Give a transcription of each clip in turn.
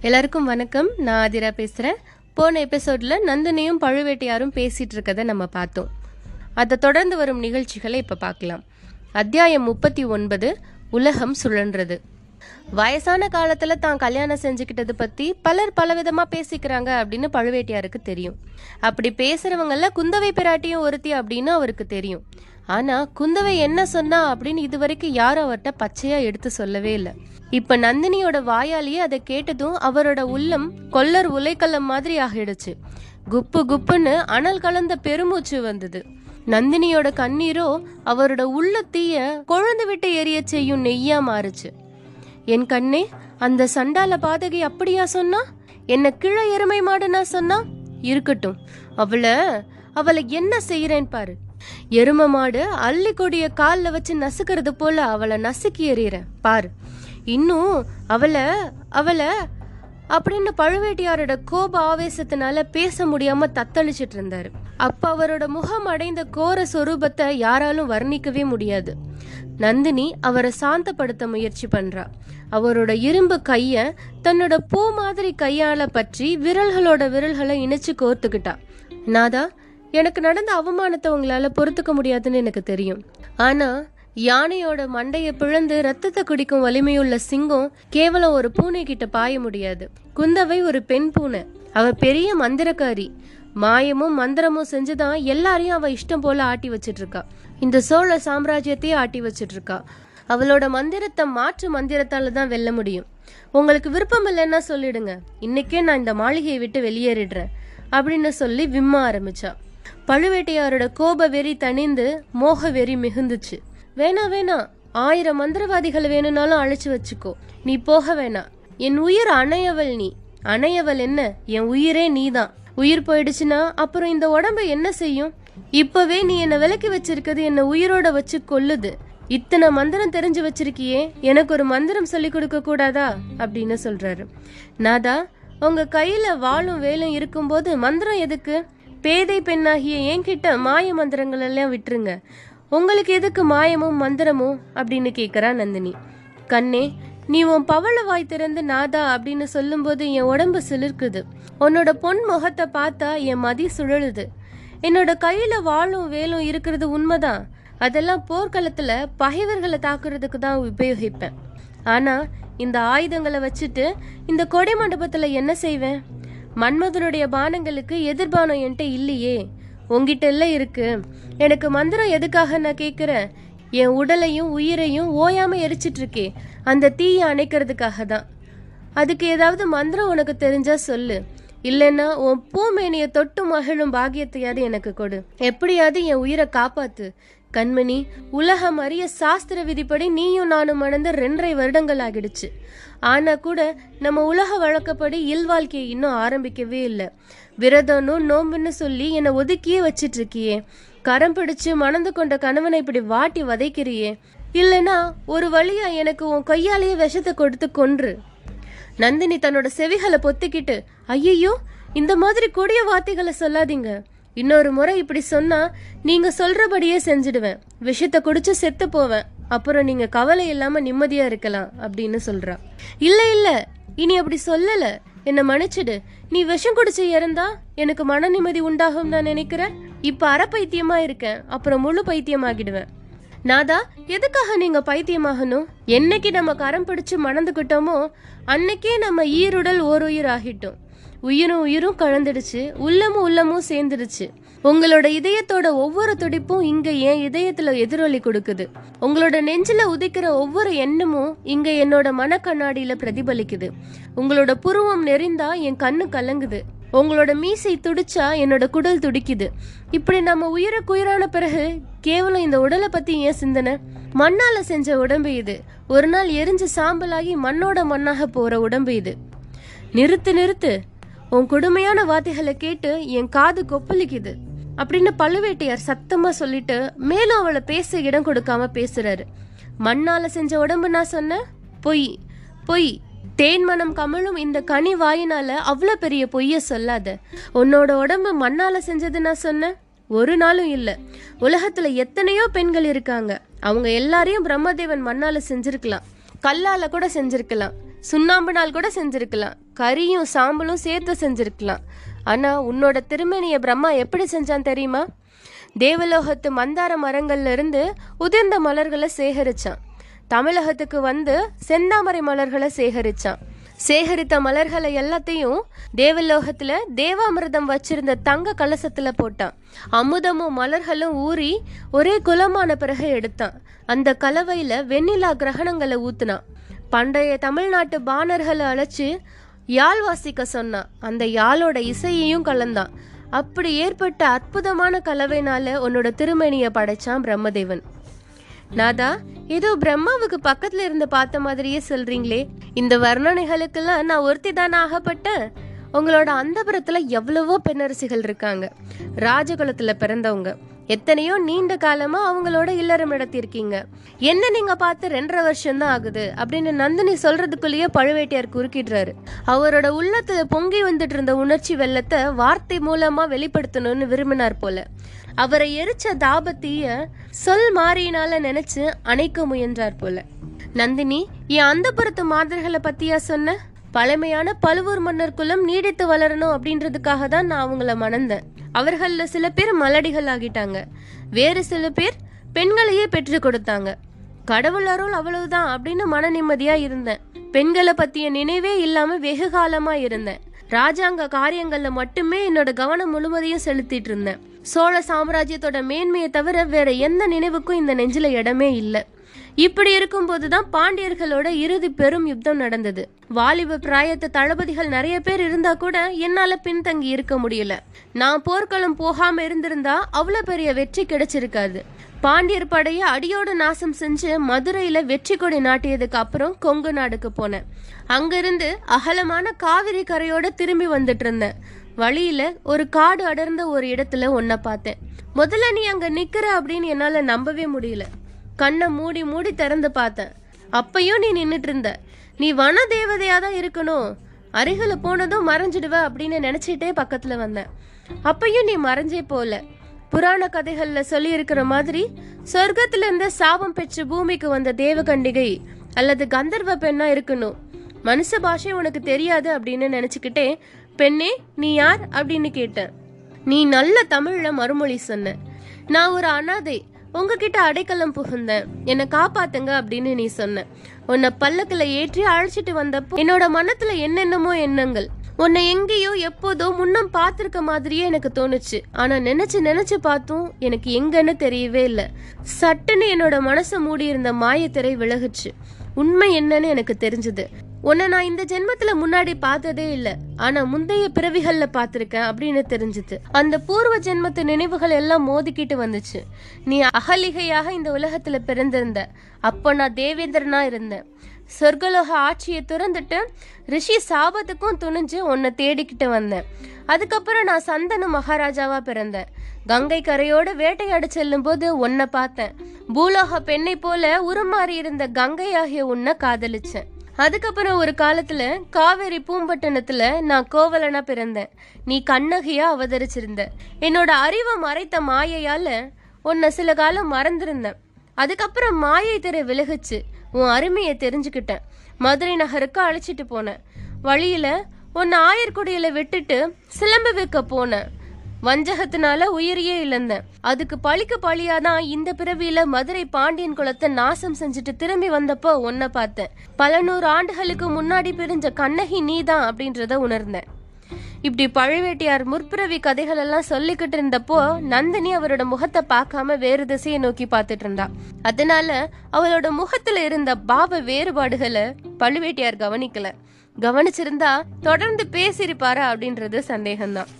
எல்லாருக்கும் வணக்கம். நான் ஆதிரா பேசுகிறேன் போன எபிசோடில் நந்தினியும் பழுவேட்டையாரும் பேசிகிட்டு இருக்கதை நம்ம பார்த்தோம். அதை தொடர்ந்து வரும் நிகழ்ச்சிகளை இப்போ பார்க்கலாம். அத்தியாயம் முப்பத்தி ஒன்பது உலகம் சுழன்றது. வயசான காலத்தில் தான் கல்யாணம் செஞ்சுக்கிட்டது பற்றி பலர் பலவிதமாக பேசிக்கிறாங்க அப்படின்னு பழுவேட்டையாருக்கு தெரியும். அப்படி பேசுகிறவங்கள குந்தவை பிராட்டியும் ஒருத்தி அப்படின்னு அவருக்கு தெரியும். ஆனால் குந்தவை என்ன சொன்னா அப்படின்னு இதுவரைக்கும் யாரும் அவர்கிட்ட பச்சையாக எடுத்து சொல்லவே இல்லை. இப்ப நந்தினியோட வாயாலேயே அதை கேட்டதும் அவரோட உள்ளம் கொல்லர் உலைக்கல்லம் மாதிரி ஆகிடுச்சு. குப்பு குப்புன்னு அனல் கலந்த பெருமூச்சு வந்தது. நந்தினியோட கண்ணீரோ அவரோட உள்ள தீய கொழுந்து விட்டு எரிய செய்யும் நெய்யா மாறுச்சு. என் கண்ணே அந்த சண்டால பாதகை அப்படியா சொன்னா? என்ன கிழ எருமை மாடுனா சொன்னா? இருக்கட்டும். அவளை அவளை என்ன செய்யறேன் பாரு. எரும மாடு அள்ளி கொடிய கால்ல வச்சு நசுக்கிறது போல அவளை நசுக்கி எறிகிறேன் பாரு இன்னும் அவளை அவளை அப்படின்னு பழுவேட்டியாரோட கோப ஆவேசத்தினால பேச முடியாம தத்தளிச்சிட்டு இருந்தாரு. அப்ப அவரோட முகம் அடைந்த கோர சொரூபத்தை யாராலும் வர்ணிக்கவே முடியாது. நந்தினி அவரை சாந்தப்படுத்த முயற்சி பண்றா. அவரோட இரும்பு கைய தன்னோட பூ மாதிரி கையால பற்றி விரல்களோட விரல்களை இணைச்சு கோர்த்துக்கிட்டா. நாதா எனக்கு நடந்த அவமானத்தை உங்களால பொறுத்துக்க முடியாதுன்னு எனக்கு தெரியும். ஆனா யானையோட மண்டையை பிழந்து ரத்தத்தை குடிக்கும் வலிமையுள்ள சிங்கம் கேவலம் ஒரு பூனை கிட்ட பாய முடியாது. குந்தவை ஒரு பெண் பூனை. அவ பெரிய மந்திரக்காரி. மாயமும் மந்திரமும் செஞ்சுதான் எல்லாரையும் அவ இஷ்டம் போல ஆட்டி வச்சிட்டு இருக்கா இந்த சோழ சாம்ராஜ்யத்தையே ஆட்டி வச்சிட்டு இருக்கா அவளோட மந்திரத்தை மாற்று மந்திரத்தால தான் வெல்ல முடியும். உங்களுக்கு விருப்பம் இல்லைன்னா சொல்லிடுங்க. இன்னைக்கே நான் இந்த மாளிகையை விட்டு வெளியேறிடுறேன். அப்படின்னு சொல்லி விம்ம ஆரம்பிச்சா. பழுவேட்டையாரோட கோப வெறி தணிந்து மோக வெறி மிகுந்துச்சு. வேணா வேணா ஆயிரம் மந்திரவாதிகளை வேணும்னாலும் அழைச்சு வச்சுக்கோ. நீ போக வேணாம் என் உயிர் அணையவள் நீ. அணையவள் என்ன? என் உயிரே நீதான். உயிர் போயிடுச்சுன்னா அப்புறம் இந்த உடம்பு என்ன செய்யும்? இப்பவே நீ என்ன விலக்கி வச்சிருக்கிறது என்ன உயிரோட வச்சு கொல்லுது. இத்தனை மந்திரம் தெரிஞ்சு வச்சிருக்கியே. எனக்கு ஒரு மந்திரம் சொல்லி கொடுக்க கூடாதா? அப்படின்னு சொல்றாரு. நாதா உங்க கையில வாளும் வேலும் இருக்கும்போது மந்திரம் எதுக்கு? பேதை பெண்ணாகிய என்கிட்ட மாய மந்திரங்கள் எல்லாம் விட்டுருங்க. உங்களுக்கு எதுக்கு மாயமும் மந்திரமும்? அப்படின்னு கேட்குறா நந்தினி. கண்ணே நீ உன் பவள வாய் திறந்து நாதா அப்படின்னு சொல்லும்போது என் உடம்பு சிலிர்க்குது. உன்னோட பொன் முகத்தை பார்த்தா என் மதி சுழலுது. என்னோட கையில வாளும் வேலும் இருக்கிறது உண்மைதான். அதெல்லாம் போர்க்களத்துல பகைவர்களை தாக்குறதுக்கு தான் உபயோகிப்பேன். ஆனா இந்த ஆயுதங்களை வச்சுட்டு இந்த கொடை மண்டபத்துல என்ன செய்வேன்? மன்மதனுடைய பானங்களுக்கு எதிர்பானம் என்கிட்ட இல்லையே. உங்ககிட்ட எல்லாம் இருக்கு. எனக்கு மந்திரம் எதுக்காக நான் கேட்குறேன் என் உடலையும் உயிரையும் ஓயாம எரிச்சிட்டு இருக்கே. அந்த தீயை அணைக்கிறதுக்காக தான். அதுக்கு ஏதாவது மந்திரம் உனக்கு தெரிஞ்சா சொல்லு. இல்லைன்னா உன் பூமேனியை தொட்டு மகிழும் பாகியத்தையாவது எனக்கு கொடு. எப்படியாவது என் உயிரை காப்பாத்து. கண்மணி உலகம் அறிய சாஸ்திர விதிப்படி நீயும் நானும் மணந்து ரெண்டரை வருடங்கள் ஆகிடுச்சு. ஆனா கூட நம்ம உலக வழக்கப்படி இல்வாழ்க்கையை இன்னும் ஆரம்பிக்கவே இல்லை. விரதனும் நோம்புன்னு சொல்லி என்னை ஒதுக்கியே வச்சிட்டு இருக்கியே கரம் பிடிச்சு மணந்து கொண்ட கணவனை இப்படி வாட்டி வதைக்கிறியே. இல்லைன்னா ஒரு வழியா எனக்கு உன் கையாலேயே விஷத்தை கொடுத்து கொன்று. நந்தினி தன்னோட செவிகளை பொத்திக்கிட்டு ஐயையோ இந்த மாதிரி கொடிய வார்த்தைகளை சொல்லாதீங்க. இன்னொரு முறை இப்படி சொன்னா நீங்க சொல்றபடியே செஞ்சிடுவேன். விஷத்தை குடிச்சு செத்து போவேன். அப்புறம் நீங்க கவலை இல்லாம நிம்மதியா இருக்கலாம் அப்படின்னு சொல்றா. இல்ல இல்ல. இனி அப்படி சொல்லல. என்ன மன்னிச்சிடு. நீ விஷம் குடிச்சு இறந்தா எனக்கு மன நிம்மதி உண்டாகும் நான் நினைக்கிறேன். இப்ப அரை பைத்தியமா இருக்கேன். அப்புறம் முழு பைத்தியமாகிடுவேன். நாதா எதுக்காக நீங்க பைத்தியமாகணும்? என்னைக்கு நம்ம கரம் பிடிச்சு மணந்துக்கிட்டோமோ அன்னைக்கே நம்ம ஈருடல் ஓர் உயிர் ஆகிட்டோம் உயிரும் உயிரும் கலந்துடுச்சு. உள்ளமும் உள்ளமும் சேர்ந்துடுச்சு. உங்களோட இதயத்தோட ஒவ்வொரு துடிப்பும் இங்க என் இதயத்துல எதிரொலி கொடுக்குது. உங்களோட நெஞ்சில உதிக்கிற ஒவ்வொரு எண்ணமும் இங்க என்னோட மனக்கண்ணாடியில பிரதிபலிக்குது. உங்களோட புருவம் நெறிந்தா என் கண்ணு கலங்குது. உங்களோட மீசை துடிச்சா என்னோட குடல் துடிக்குது. இப்படி நம்ம உயிரை குயிரான பிறகு கேவலம் இந்த உடலை பத்தி ஏன் சிந்தனை? மண்ணால செஞ்ச உடம்பு இது. ஒரு நாள் எரிஞ்சு சாம்பலாகி மண்ணோட மண்ணாக போற உடம்பு இது. நிறுத்து நிறுத்து. உன் கொடுமையான வார்த்தைகளை கேட்டு என் காது கொப்பளிக்குது. அப்படின்னு பழுவேட்டையார் சத்தமா சொல்லிட்டு மேலும் அவளை பேச இடம் கொடுக்காம பேசுறாரு. மண்ணால செஞ்ச உடம்பு நான் சொன்ன? பொய். பொய். தேன் மனம் கமலும் இந்த கனி வாயினால அவ்வளோ பெரிய பொய்ய சொல்லாத. உன்னோட உடம்பு மண்ணால செஞ்சது நான் சொன்னேன் ஒரு நாளும் இல்ல. உலகத்துல எத்தனையோ பெண்கள் இருக்காங்க. அவங்க எல்லாரையும் பிரம்மதேவன் மண்ணால செஞ்சிருக்கலாம். கல்லால கூட செஞ்சிருக்கலாம். சுண்ணாம்புனால் கூட செஞ்சிருக்கலாம். கறியும் சாம்பலும் சேர்த்து செஞ்சிருக்கலாம். ஆனா உன்னோட திருமணிய பிரம்மா எப்படி செஞ்சான் தெரியுமா? தேவலோகத்து மந்தார மரங்கள்ல இருந்து உதிர்ந்த மலர்களை சேகரிச்சான். தமிழகத்துக்கு வந்து செந்தாமரை மலர்களை சேகரிச்சான். சேகரித்த மலர்களை எல்லாத்தையும் தேவலோகத்துல தேவாமிர்தம் வச்சிருந்த தங்க கலசத்துல போட்டான். அமுதமும் மலர்களும் ஊறி ஒரே குலமான பிறகு எடுத்தான். அந்த கலவையில வெண்ணிலா கிரகணங்களை ஊத்துனான். பண்டைய தமிழ்நாட்டு பாணர்களை அழைச்சி யாழ் வாசிக்க சொன்னான். அந்த யாழோட இசையையும் கலந்தான் அப்படி ஏற்பட்ட அற்புதமான கலவைனால உன்னோட திருமணியை படைச்சான் பிரம்மதேவன். நாதா ஏதோ பிரம்மாவுக்கு பக்கத்துல இருந்து பார்த்த மாதிரியே சொல்றீங்களே. இந்த வர்ணனைகளுக்கெல்லாம் நான் ஒருத்தி தானே ஆகப்பட்டேன். உங்களோட அந்தபுரத்துல எவ்வளவோ பெண்ணரசிகள் இருக்காங்க. ராஜகுலத்துல பிறந்தவங்க. எத்தனையோ நீண்ட காலமா அவங்களோட இல்லறம் நடத்தியிருக்கீங்க. என்ன நீங்க பார்த்து ரெண்டரை வருஷம் தான் ஆகுது அப்படின்னு நந்தினி சொல்றதுக்குள்ளேயே பழுவேட்டையார் குறுக்கிடுறாரு. அவரோட உள்ளத்துல பொங்கி வந்துட்டு இருந்த உணர்ச்சி வெள்ளத்தை வார்த்தை மூலமா வெளிப்படுத்தணும்னு விரும்பினார் போல. அவரை எரிச்ச தாபத்தீய சொல் மாறியினால நினைச்சு அணைக்க முயன்றார் போல. நந்தினி என் அந்தப்புறத்து மாதர்களை பத்தியா சொன்ன? பழமையான பழுவூர் மன்னர் குலம் நீடித்து வளரணும் அப்படின்றதுக்காக தான் நான் அவங்கள மணந்தேன். அவர்களில் சில பேர் மலடிகள் ஆகிட்டாங்க வேறு சில பேர் பெண்களையே பெற்று கொடுத்தாங்க. கடவுள் அருள் அவ்வளவுதான் அப்படின்னு மன நிம்மதியா இருந்தேன். பெண்களை பத்திய நினைவே இல்லாம வெகு காலமா இருந்தேன். ராஜாங்க காரியங்கள்ல மட்டுமே என்னோட கவனம் முழுவதையும் செலுத்திட்டு இருந்தேன். சோழ சாம்ராஜ்யத்தோட மேன்மையை தவிர வேற எந்த நினைவுக்கும் இந்த நெஞ்சில இடமே இல்லை. இப்படி இருக்கும்போதுதான் பாண்டியர்களோட இறுதி பெரும் யுத்தம் நடந்தது. வாலிப பிராயத்து தளபதிகள் நிறைய பேர் இருந்தா கூட என்னால பின்தங்கி இருக்க முடியல. நான் போர்க்களம் போகாம இருந்திருந்தா அவ்வளவு பெரிய வெற்றி கிடைச்சிருக்காது. பாண்டியர் படையை அடியோட நாசம் செஞ்சு மதுரையில வெற்றி கொடி நாட்டியதுக்கு அப்புறம் கொங்கு நாடுக்கு போனேன். அங்கிருந்து அகலமான காவிரி கரையோட திரும்பி வந்துட்டு இருந்தேன். வழியில ஒரு காடு அடர்ந்த ஒரு இடத்துல ஒன்ன பார்த்தேன். முதல்ல நீ அங்க நிக்கிற அப்படின்னு என்னால நம்பவே முடியல. கண்ணை மூடி மூடி திறந்து பார்த்தேன் அப்பையும் நீ நின்றுட்டு இருந்த நீ வன தேவதையா தான் இருக்கணும். அருகில் போனதும் மறைஞ்சிடுவ அப்படின்னு நினச்சிட்டே பக்கத்தில் வந்தேன். அப்பயும் நீ மறைஞ்சே போல. புராண கதைகளில் சொல்லி இருக்கிற மாதிரி சொர்க்கத்திலிருந்து சாபம் பெற்று பூமிக்கு வந்த தேவகண்டிகை அல்லது கந்தர்வ பெண்ணா இருக்கணும். மனுஷ பாஷை உனக்கு தெரியாது அப்படின்னு நினச்சிக்கிட்டே பெண்ணே நீ யார்? அப்படின்னு கேட்டேன். நீ நல்ல தமிழில் மறுமொழி சொன்ன. நான் ஒரு அனாதை. உங்ககிட்ட அடைக்கலம் புகுந்தேன் என்னை காப்பாத்துங்க அப்படின்னு நீ சொன்ன. உன்னை பல்லக்கில் ஏற்றி அழைச்சிட்டு வந்தப்போ என்னோட மனத்துல என்னென்னமோ எண்ணங்கள். உன்னை எங்கேயோ எப்போதோ முன்னம் பார்த்துருக்க மாதிரியே எனக்கு தோணுச்சு. ஆனா நினைச்சு நினைச்சு பார்த்தும் எனக்கு எங்கன்னு தெரியவே இல்லை. சட்டுன்னு என்னோட மனசை மூடி இருந்த மாயத்திரை விலகுச்சு. உண்மை என்னன்னு எனக்கு தெரிஞ்சது. உன்னை நான் இந்த ஜென்மத்துல முன்னாடி பார்த்ததே இல்ல. ஆனா முந்தைய பிறவிகள்ல பார்த்திருக்கேன் அப்படின்னு தெரிஞ்சுது. அந்த பூர்வ ஜென்மத்து நினைவுகள் எல்லாம் மோதிக்கிட்டு வந்துச்சு. நீ அகலிகையாக இந்த உலகத்துல பிறந்திருந்த. அப்போ நான் தேவேந்திரனா இருந்தேன். சொர்க்கலோக ஆட்சியை துறந்துட்டு ரிஷி சாபத்துக்கும் துணிஞ்சு உன்னை தேடிக்கிட்டு வந்தேன். அதுக்கப்புறம் நான் சந்தனு மகாராஜாவா பிறந்தேன். கங்கை கரையோட வேட்டையாட செல்லும் போது உன்னை பார்த்தேன். பூலோக பெண்ணை போல உருமாறி இருந்த கங்கை ஆகிய உன்னை காதலிச்சேன். அதுக்கப்புறம் ஒரு காலத்துல காவேரி பூம்பட்டினத்துல நான் கோவலனா பிறந்தேன். நீ கண்ணகியா அவதரிச்சிருந்த. என்னோட அறிவை மறைத்த மாயையால உன்னை சில காலம் மறந்திருந்தேன். அதுக்கப்புறம் மாயை திரை விலகுச்சு. உன் அருமையை தெரிஞ்சுக்கிட்டேன். மதுரை நகருக்கு அழைச்சிட்டு போனேன். வழியில உன்னை ஆயர்குடியில விட்டுட்டு சிலம்பு வைக்க போனேன். வஞ்சகத்தினால உயிரையே இழந்தேன். அதுக்கு பழிக்கு பழியாதான் இந்த பிறவியில மதுரை பாண்டியன் குலத்தை நாசம் செஞ்சுட்டு திரும்பி வந்தப்போ உன்னை பார்த்தேன். பல நூறு ஆண்டுகளுக்கு முன்னாடி பிரிஞ்ச கண்ணகி நீதான் அப்படின்றத உணர்ந்தேன். இப்படி பழுவேட்டியார் முற்பிறவி கதைகள் எல்லாம் சொல்லிக்கிட்டு இருந்தப்போ நந்தினி அவரோட முகத்தை பார்க்காம வேறு திசையை நோக்கி பார்த்துட்டு இருந்தா. அதனால அவளோட முகத்துல இருந்த பாவ வேறுபாடுகளை பழுவேட்டியார் கவனிக்கல. கவனிச்சிருந்தா தொடர்ந்து பேசியிருப்பாரா அப்படின்றது சந்தேகம்தான்.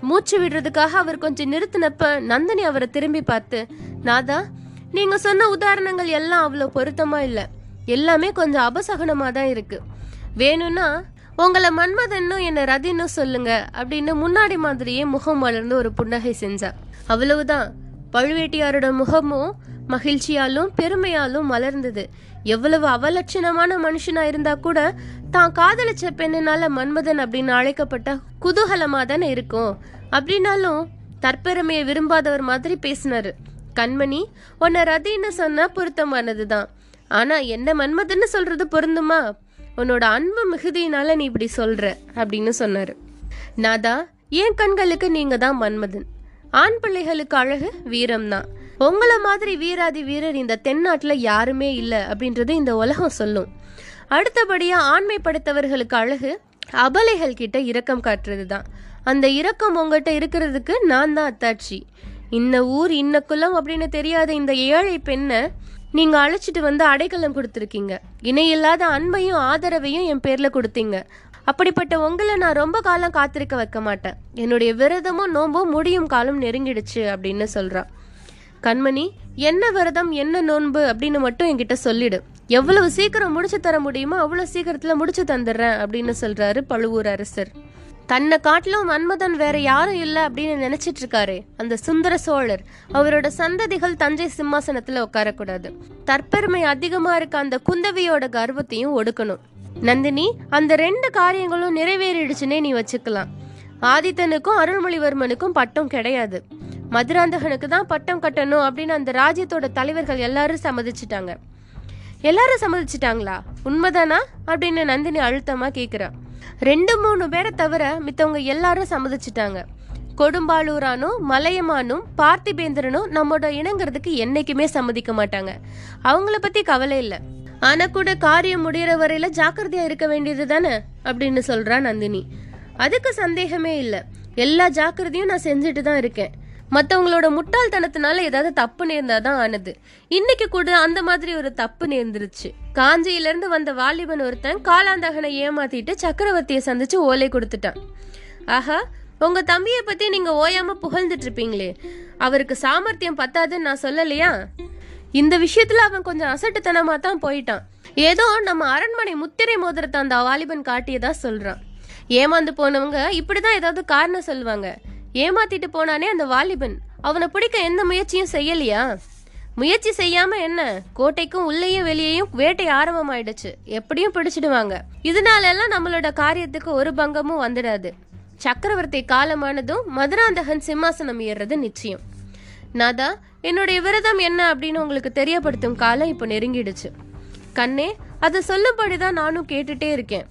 மூச்சு விடுறதுக்காக அவர் கொஞ்சம் நிறுத்தினப்ப நந்தினி அவரை திரும்பி பார்த்து நாதா நீங்க சொன்ன உதாரணங்கள் எல்லாம் அவ்வளோ பொருத்தமா இல்லை. எல்லாமே கொஞ்சம் அபசகனமா தான் இருக்கு. வேணும்னா உங்களை மன்மதன்னும் என்ன ரதின்னு சொல்லுங்க அப்படின்னு முன்னாடி மாதிரியே முகம் வளர்ந்து ஒரு புன்னகை செஞ்சா. அவ்வளவுதான். பழுவேட்டியாரோட முகமும் மகிழ்ச்சியாலும் பெருமையாலும் மலர்ந்தது. எவ்வளவு அவலட்சணமான மனுஷனா இருந்தா கூட தான் காதலிச்ச பெண்ணினால மன்மதன் அப்படின்னு அழைக்கப்பட்ட குதூகலமா தானே இருக்கும். அப்படின்னாலும் தற்பெருமையை விரும்பாதவர் மாதிரி பேசினாரு. கண்மணி உன்னை ரதின்னு சொன்னா பொருத்தமானதுதான். ஆனா என்ன மன்மதன்னு சொல்றது பொருந்துமா? உன்னோட அன்பு மிகுதியினால நீ இப்படி சொல்ற அப்படின்னு சொன்னாரு. நாதா என் கண்களுக்கு நீங்க தான் மன்மதன். ஆண் பிள்ளைகளுக்கு அழகு வீரம் தான் உங்களை மாதிரி வீராதி வீரர் இந்த தென்னாட்டில் யாருமே இல்லை அப்படின்றது இந்த உலகம் சொல்லும். அடுத்தபடியாக ஆண்மை படைத்தவர்களுக்கு அழகு அபலைகள் கிட்ட இரக்கம் காட்டுறது தான் அந்த இரக்கம் உங்ககிட்ட இருக்கிறதுக்கு நான் தான் அத்தாட்சி. இன்ன ஊர் இன்ன குலம் அப்படின்னு தெரியாத இந்த ஏழை பெண்ணை நீங்க அழைச்சிட்டு வந்து அடைக்கலம் கொடுத்துருக்கீங்க. இணையில்லாத அன்பையும் ஆதரவையும் என் பேர்ல கொடுத்தீங்க. அப்படிப்பட்ட உங்களை நான் ரொம்ப காலம் காத்திருக்க வைக்க மாட்டேன். என்னுடைய விரதமும் நோம்பும் முடியும் காலம் நெருங்கிடுச்சு அப்படின்னு சொல்கிறான் கண்மணி என்ன விரதம் என்ன நோன்பு? அப்படின்னு மட்டும் என்கிட்ட சொல்லிடு. எவ்வளவு சீக்கிரம் முடிச்சு தர முடியுமோ அவ்வளவு சீக்கிரத்துல முடிச்சு தந்துடுறேன் அப்படின்னு சொல்றாரு பழுவூர் அரசர். தன்னை காட்டிலும் மன்மதன் வேற யாரும் இல்ல அப்படின்னு நினைச்சிட்டு இருக்காரு அந்த சுந்தர சோழர். அவரோட சந்ததிகள் தஞ்சை சிம்மாசனத்துல உட்காரக்கூடாது. தற்பெருமை அதிகமா இருக்க அந்த குந்தவியோட கர்வத்தையும் ஒடுக்கணும். நந்தினி அந்த ரெண்டு காரியங்களும் நிறைவேறிடுச்சுன்னே நீ வச்சுக்கலாம். ஆதித்தனுக்கும் அருள்மொழிவர்மனுக்கும் பட்டம் கிடையாது. மதுராந்தகனுக்கு தான் பட்டம் கட்டணும் அப்படின்னு அந்த ராஜ்யத்தோட தலைவர்கள் எல்லாரும் சம்மதிச்சிட்டாங்க. எல்லாரும் சம்மதிச்சிட்டாங்களா? உண்மைதானா? அப்படின்னு நந்தினி அழுத்தமா கேக்குறா. ரெண்டு மூணு பேரை தவிர மித்தவங்க எல்லாரும் சம்மதிச்சிட்டாங்க. கொடும்பாளூரானும் மலையமானும் பார்த்திபேந்திரனும் நம்மோட இணங்கிறதுக்கு என்னைக்குமே சம்மதிக்க மாட்டாங்க. அவங்கள பத்தி கவலை இல்லை. ஆனா கூட காரியம் முடிகிற வரையில ஜாக்கிரதையா இருக்க வேண்டியது தானே? அப்படின்னு சொல்றா நந்தினி. அதுக்கு சந்தேகமே இல்லை. எல்லா ஜாக்கிரதையும் நான் செஞ்சுட்டு தான் இருக்கேன். மற்றவங்களோட முட்டாள்தனத்தினால ஏதாவது தப்பு நேர்ந்தாதான் ஆனது. இன்னைக்கு கூட அந்த மாதிரி ஒரு தப்பு நேர்ந்துருச்சு. காஞ்சியிலிருந்து வந்த வாலிபன் ஒருத்தன் காலாந்தகனை ஏமாத்திட்டு சக்கரவர்த்தியை சந்திச்சு ஓலை கொடுத்துட்டான். ஆஹா உங்க தம்பியை பத்தி நீங்க ஓயாம புகழ்ந்துட்டு இருப்பீங்களே அவருக்கு சாமர்த்தியம் பத்தாதுன்னு நான் சொல்லலையா? இந்த விஷயத்துல அவன் கொஞ்சம் அசட்டுத்தனமா தான் போயிட்டான். ஏதோ நம்ம அரண்மனை முத்திரை மோதிரத்தை அந்த வாலிபன் காட்டியதா சொல்றான். ஏமாந்து போனவங்க இப்படிதான் ஏதாவது காரணம் சொல்லுவாங்க. ஏமாத்திட்டு போனானே அந்த வாலிபன். அவனை பிடிக்க எந்த முயற்சியும் செய்யலையா? முயற்சி செய்யாம என்ன? கோட்டைக்கும் உள்ளேயும் வெளியேயும் வேட்டை ஆரம்பமாயிடுச்சு. எப்படியும் பிடிச்சிடுவாங்க. இதனால எல்லாம் நம்மளோட காரியத்துக்கு ஒரு பங்கமும் வந்துடாது. சக்கரவர்த்தி காலமானதும் மதுராந்தகன் சிம்மாசனம் ஏறுறது நிச்சயம். நாதா என்னுடைய விரதம் என்ன அப்படின்னு உங்களுக்கு தெரியப்படுத்தும் காலம் இப்போ நெருங்கிடுச்சு. கண்ணே அதை சொல்லும்படிதான் நானும் கேட்டுட்டே இருக்கேன்.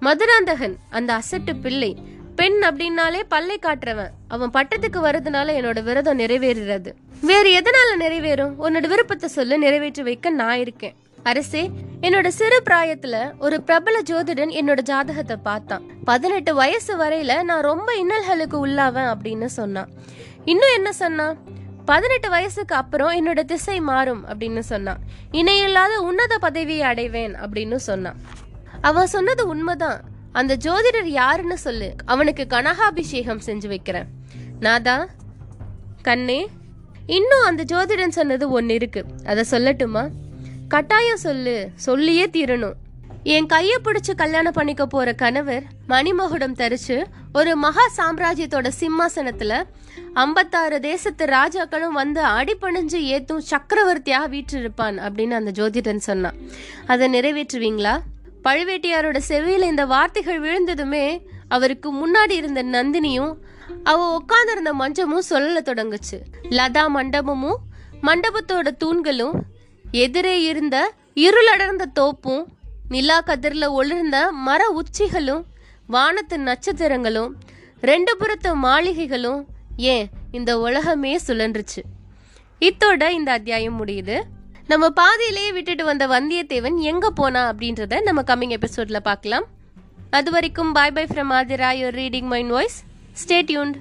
மதுராந்தகன் அந்த அசட்டு பிள்ளை பெண் அப்படின்னாலே பல்லை காட்டுறவன். அவன் பட்டத்துக்கு வர்றதுனால என்னோட விரதம் நிறைவேறுறது. வேறு எதனால நிறைவேறும்? உன்னோட விருப்பத்தை சொல்ல நிறைவேற்றி வைக்க நான் இருக்கேன். அரசே என்னோட சிறு பிராயத்துல ஒரு பிரபல ஜோதிடன் என்னோட ஜாதகத்தை பார்த்தான். பதினெட்டு வயசு வரையில நான் ரொம்ப இன்னல்களுக்கு உள்ளாவேன் அப்படின்னு சொன்னான். இன்னும் என்ன சொன்னான்? பதினெட்டு வயசுக்கு அப்புறம் என்னோட திசை மாறும் அப்படின்னு சொன்னான். இணையில்லாத உன்னத பதவியை அடைவேன் அப்படின்னு சொன்னான். அவன் சொன்னது உண்மைதான். அந்த ஜோதிடர் யாருன்னு சொல்லு. அவனுக்கு கனகாபிஷேகம் செஞ்சு வைக்கிறேன். நாதா கண்ணே இன்னும் அந்த ஜோதிடன் சொன்னது ஒன்று இருக்கு. அதை சொல்லட்டுமா? கட்டாயம் சொல்லு. சொல்லியே தீரணும். என் கையை பிடிச்சி கல்யாணம் பண்ணிக்க போற கணவர் மணிமகுடம் தரிச்சு ஒரு மகா சாம்ராஜ்யத்தோட சிம்மாசனத்துல ஐம்பத்தாறு தேசத்து ராஜாக்களும் வந்து அடிபணிஞ்சு ஏத்தும் சக்கரவர்த்தியாக வீற்றிருப்பான் அப்படின்னு அந்த ஜோதிடன் சொன்னான். அதை நிறைவேற்றுவீங்களா? பழுவேட்டையாரோட செவியில் இந்த வார்த்தைகள் விழுந்ததுமே அவருக்கு முன்னாடி இருந்த நந்தினியும் அவ உட்காந்துருந்த மஞ்சமும் சொல்ல தொடங்குச்சு. லதா மண்டபமும் மண்டபத்தோட தூண்களும் எதிரே இருந்த இருளடர்ந்த தோப்பும் நிலா கதிரில் ஒளிர்ந்த மர உச்சிகளும் வானத்து நட்சத்திரங்களும் ரெண்டு புறத்து மாளிகைகளும் ஏன் இந்த உலகமே சுழன்றுச்சு? இத்தோட இந்த அத்தியாயம் முடியுது. நம்ம பாதியிலேயே விட்டுட்டு வந்த வந்தியத்தேவன் எங்க போனா அப்படின்றத நம்ம கம்மிங் எபிசோட்ல பார்க்கலாம். அது வரைக்கும் bye bye from Aadhira. Your reading mind voice stay tuned